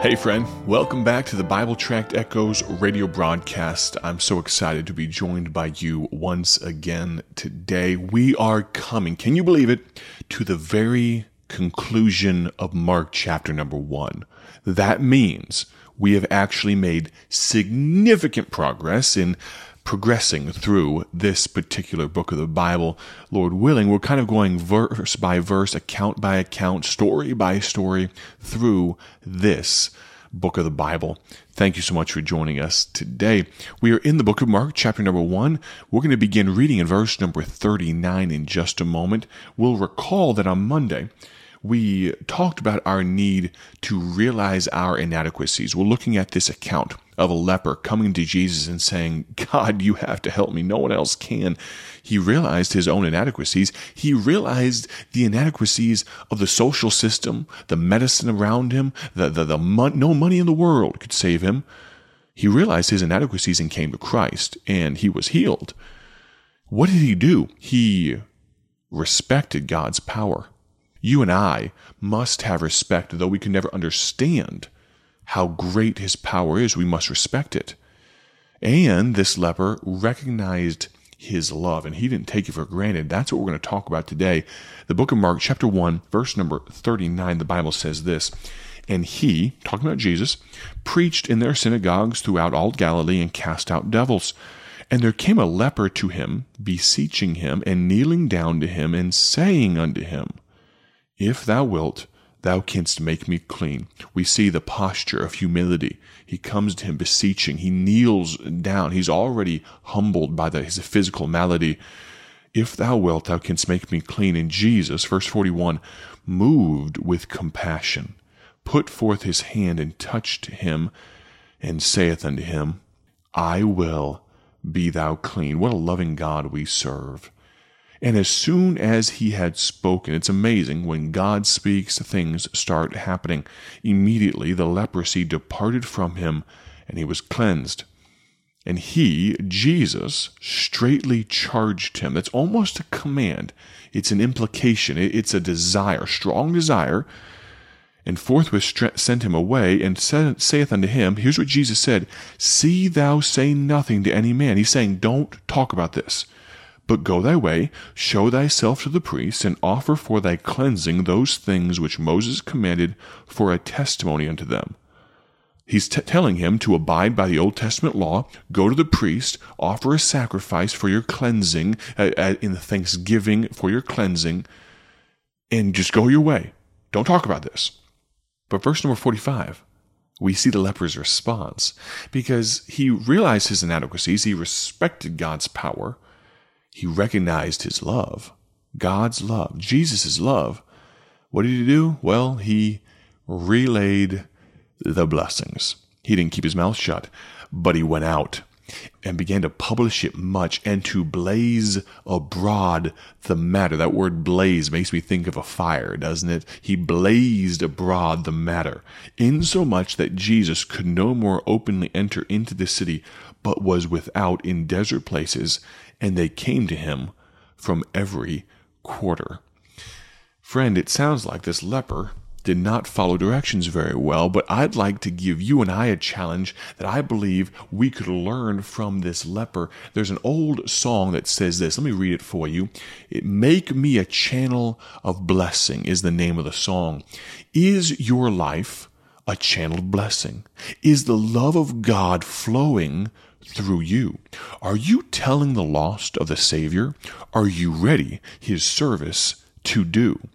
Hey, friend, welcome back to the Bible Tract Echoes radio broadcast. I'm so excited to be joined by you once again today. We are coming, can you believe it, to the very conclusion of Mark chapter number one. That means we have actually made significant progress in progressing through this particular book of the Bible. Lord willing, we're kind of going verse by verse, account by account, story by story through this book of the Bible. Thank you so much for joining us today. We are in the book of Mark, chapter number one. We're going to begin reading in verse number 39 in just a moment. We'll recall that on Monday, we talked about our need to realize our inadequacies. We're looking at this account of a leper coming to Jesus and saying, God, you have to help me. No one else can. He realized his own inadequacies. He realized the inadequacies of the social system, the medicine around him, the, the, the mon- no money in the world could save him. He realized his inadequacies and came to Christ, and he was healed. What did he do? He respected God's power. You and I must have respect, though we can never understand how great his power is. We must respect it. And this leper recognized his love, and he didn't take it for granted. That's what we're going to talk about today. The book of Mark, chapter 1, verse number 39, the Bible says this And he, talking about Jesus, preached in their synagogues throughout all Galilee and cast out devils. And there came a leper to him, beseeching him, and kneeling down to him, and saying unto him, if thou wilt, thou canst make me clean. We see the posture of humility. He comes to him beseeching. He kneels down. He's already humbled by the, his physical malady. If thou wilt, thou canst make me clean. And Jesus, verse 41, moved with compassion, put forth his hand and touched him, and saith unto him, I will be thou clean. What a loving God we serve. And as soon as he had spoken, it's amazing when God speaks, things start happening. Immediately the leprosy departed from him, and he was cleansed. And he, Jesus, straightly charged him. That's almost a command. It's an implication. It's a desire, strong desire. And forthwith sent him away, and saith unto him, Here's what Jesus said See thou say nothing to any man. He's saying, Don't talk about this. But go thy way, show thyself to the priests, and offer for thy cleansing those things which Moses commanded for a testimony unto them. He's t- telling him to abide by the Old Testament law, go to the priest, offer a sacrifice for your cleansing, uh, uh, in the thanksgiving for your cleansing, and just go your way. Don't talk about this. But verse number 45, we see the leper's response because he realized his inadequacies, he respected God's power, he recognized his love, God's love, Jesus' love. What did he do? Well, he relayed the blessings. He didn't keep his mouth shut, but he went out and began to publish it much and to blaze abroad the matter. That word blaze makes me think of a fire, doesn't it? He blazed abroad the matter, insomuch that Jesus could no more openly enter into the city, but was without in desert places and they came to him from every quarter. Friend, it sounds like this leper did not follow directions very well, but I'd like to give you and I a challenge that I believe we could learn from this leper. There's an old song that says this. Let me read it for you. It, Make me a channel of blessing is the name of the song. Is your life a channel of blessing? Is the love of God flowing through you. Are you telling the lost of the Savior? Are you ready his service to do?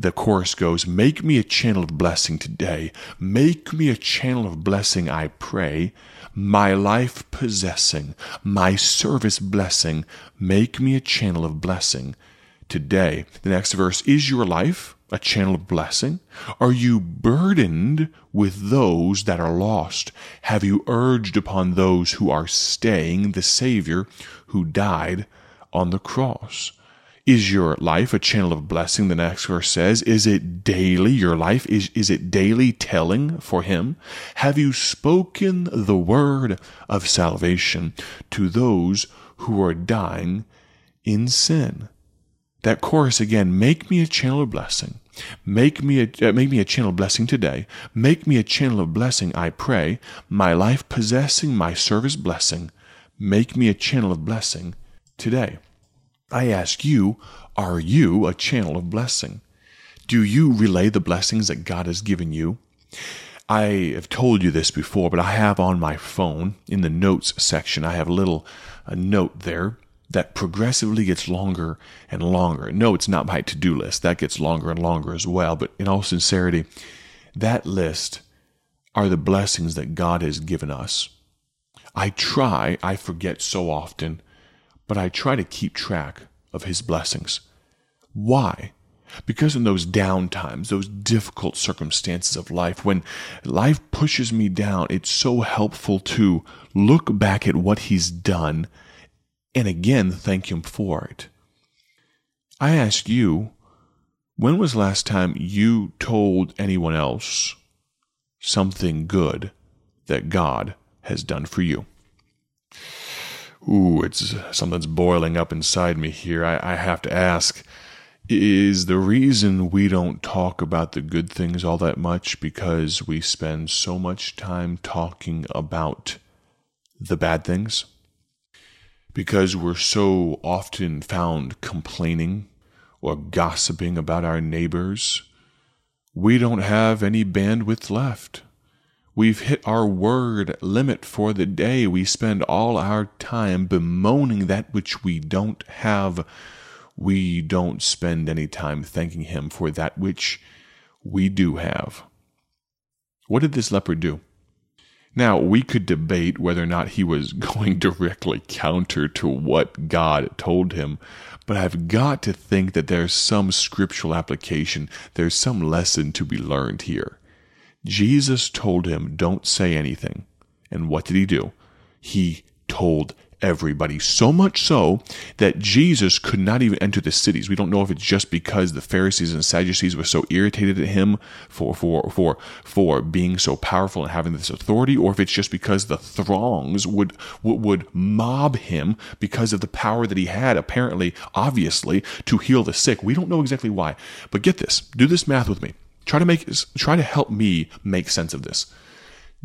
The chorus goes, Make me a channel of blessing today. Make me a channel of blessing, I pray. My life possessing, my service blessing. Make me a channel of blessing today. The next verse Is your life a channel of blessing? Are you burdened with those that are lost? Have you urged upon those who are staying the Savior who died on the cross? Is your life a channel of blessing? The next verse says, Is it daily? Your life is, is it daily telling for Him? Have you spoken the word of salvation to those who are dying in sin? That chorus again, make me a channel of blessing. Make me a uh, make me a channel of blessing today. Make me a channel of blessing, I pray. My life possessing, my service blessing. Make me a channel of blessing today. I ask you, are you a channel of blessing? Do you relay the blessings that God has given you? I have told you this before, but I have on my phone in the notes section, I have a little a note there that progressively gets longer and longer. No, it's not my to do list. That gets longer and longer as well. But in all sincerity, that list are the blessings that God has given us. I try, I forget so often, but I try to keep track of His blessings. Why? Because in those down times, those difficult circumstances of life, when life pushes me down, it's so helpful to look back at what he's done and again thank him for it. I ask you, when was last time you told anyone else something good that God has done for you? Ooh, it's something's boiling up inside me here. I, I have to ask is the reason we don't talk about the good things all that much because we spend so much time talking about the bad things? Because we're so often found complaining or gossiping about our neighbors, we don't have any bandwidth left. We've hit our word limit for the day. We spend all our time bemoaning that which we don't have we don't spend any time thanking him for that which we do have. What did this leper do? Now, we could debate whether or not he was going directly counter to what God told him, but I've got to think that there's some scriptural application, there's some lesson to be learned here. Jesus told him, Don't say anything. And what did he do? He told everybody. So much so that Jesus could not even enter the cities. We don't know if it's just because the Pharisees and Sadducees were so irritated at him for for for for being so powerful and having this authority, or if it's just because the throngs would would, would mob him because of the power that he had, apparently, obviously, to heal the sick. We don't know exactly why. But get this, do this math with me. Try to make try to help me make sense of this.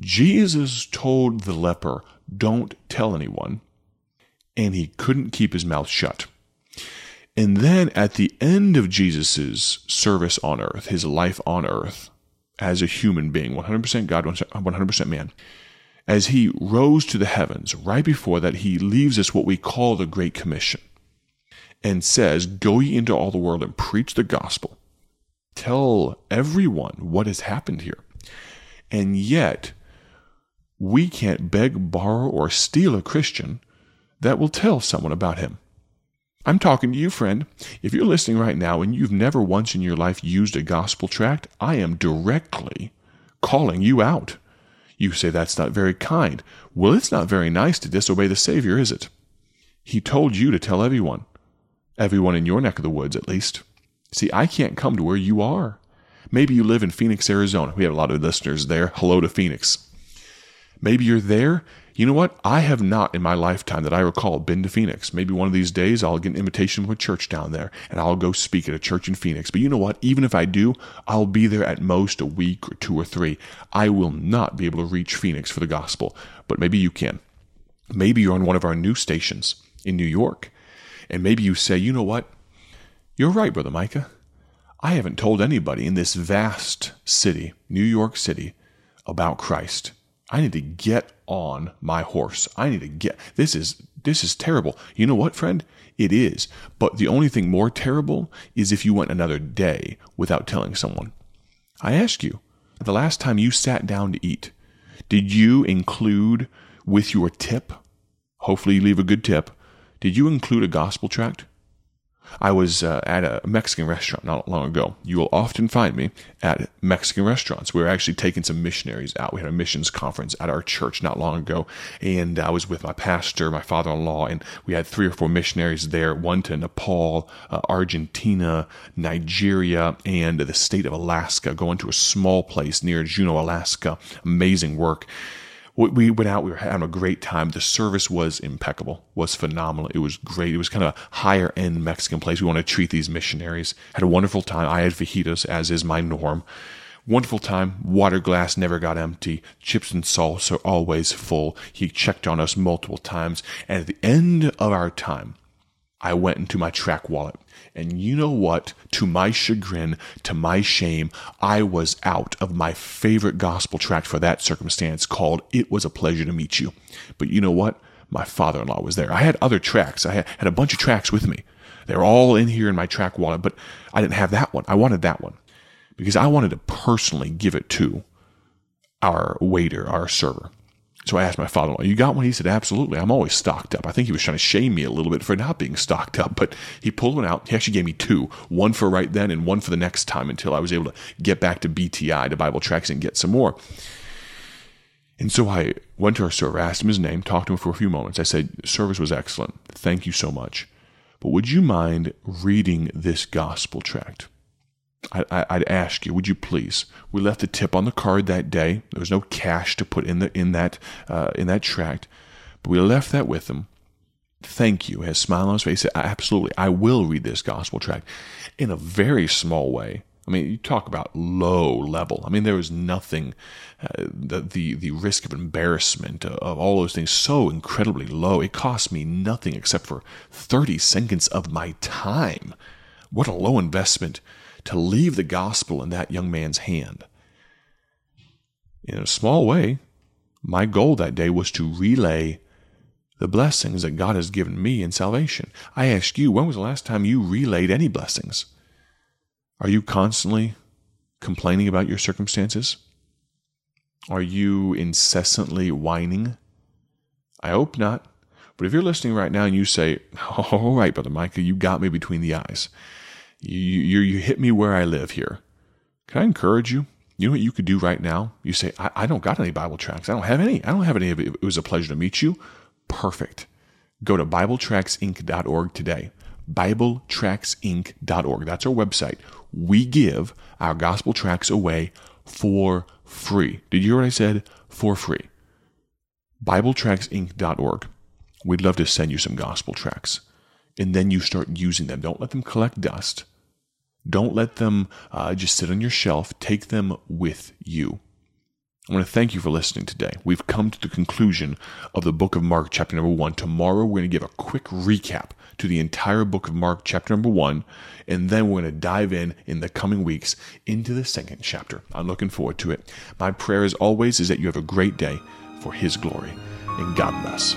Jesus told the leper, Don't tell anyone and he couldn't keep his mouth shut. And then at the end of Jesus' service on earth, his life on earth, as a human being, 100% God, 100% man, as he rose to the heavens, right before that, he leaves us what we call the Great Commission and says, Go ye into all the world and preach the gospel. Tell everyone what has happened here. And yet, we can't beg, borrow, or steal a Christian that will tell someone about him. I'm talking to you, friend. If you're listening right now and you've never once in your life used a gospel tract, I am directly calling you out. You say that's not very kind. Well, it's not very nice to disobey the Savior, is it? He told you to tell everyone. Everyone in your neck of the woods, at least. See, I can't come to where you are. Maybe you live in Phoenix, Arizona. We have a lot of listeners there. Hello to Phoenix. Maybe you're there you know what? I have not in my lifetime that I recall been to Phoenix. Maybe one of these days I'll get an invitation from a church down there and I'll go speak at a church in Phoenix. But you know what? Even if I do, I'll be there at most a week or two or three. I will not be able to reach Phoenix for the gospel, but maybe you can. Maybe you're on one of our new stations in New York and maybe you say, you know what? You're right, Brother Micah. I haven't told anybody in this vast city, New York City, about Christ. I need to get on my horse. I need to get this is this is terrible. You know what, friend? It is. But the only thing more terrible is if you went another day without telling someone. I ask you, the last time you sat down to eat, did you include with your tip? Hopefully you leave a good tip. Did you include a gospel tract? I was uh, at a Mexican restaurant not long ago. You will often find me at Mexican restaurants. We were actually taking some missionaries out. We had a missions conference at our church not long ago, and I was with my pastor, my father-in-law, and we had three or four missionaries there. One to Nepal, uh, Argentina, Nigeria, and the state of Alaska. Going to a small place near Juneau, Alaska. Amazing work we went out. We were having a great time. The service was impeccable, was phenomenal. It was great. It was kind of a higher end Mexican place. We want to treat these missionaries. Had a wonderful time. I had fajitas, as is my norm. Wonderful time. Water glass never got empty. Chips and salsa always full. He checked on us multiple times. And at the end of our time, I went into my track wallet. And you know what? To my chagrin, to my shame, I was out of my favorite gospel tract for that circumstance called It Was a Pleasure to Meet You. But you know what? My father in law was there. I had other tracks. I had, a bunch of tracks with me. They were all in here in my track wallet, but I didn't have that one. I wanted that one because I wanted to personally give it to our waiter, our server. So I asked my father in law, You got one? He said, Absolutely. I'm always stocked up. I think he was trying to shame me a little bit for not being stocked up, but he pulled one out. He actually gave me two one for right then and one for the next time until I was able to get back to BTI, to Bible Tracts, and get some more. And so I went to our server, asked him his name, talked to him for a few moments. I said, Service was excellent. Thank you so much. But would you mind reading this gospel tract? I, would ask you, would you please? We left a tip on the card that day. There was no cash to put in the in that uh, in that tract, but we left that with them. Thank you. Has smile on his face. Said, Absolutely, I will read this gospel tract in a very small way. I mean, you talk about low level. I mean, there was nothing. Uh, the, the the risk of embarrassment of, of all those things so incredibly low. It cost me nothing except for thirty seconds of my time. What a low investment to leave the gospel in that young man's hand. In a small way, my goal that day was to relay the blessings that God has given me in salvation. I ask you, when was the last time you relayed any blessings? Are you constantly complaining about your circumstances? Are you incessantly whining? I hope not. But if you're listening right now and you say, All right, Brother Micah, you got me between the eyes. You, you, you hit me where I live here. Can I encourage you? You know what you could do right now? You say, I, I don't got any Bible tracks. I don't have any. I don't have any of it. It was a pleasure to meet you. Perfect. Go to BibleTractsInc.org today. BibleTractsInc.org. That's our website. We give our gospel tracks away for free. Did you hear what I said? For free. BibleTractsInc.org. We'd love to send you some gospel tracks. And then you start using them. Don't let them collect dust. Don't let them uh, just sit on your shelf. Take them with you. I want to thank you for listening today. We've come to the conclusion of the book of Mark, chapter number one. Tomorrow, we're going to give a quick recap to the entire book of Mark, chapter number one, and then we're going to dive in in the coming weeks into the second chapter. I'm looking forward to it. My prayer, as always, is that you have a great day for His glory, and God bless.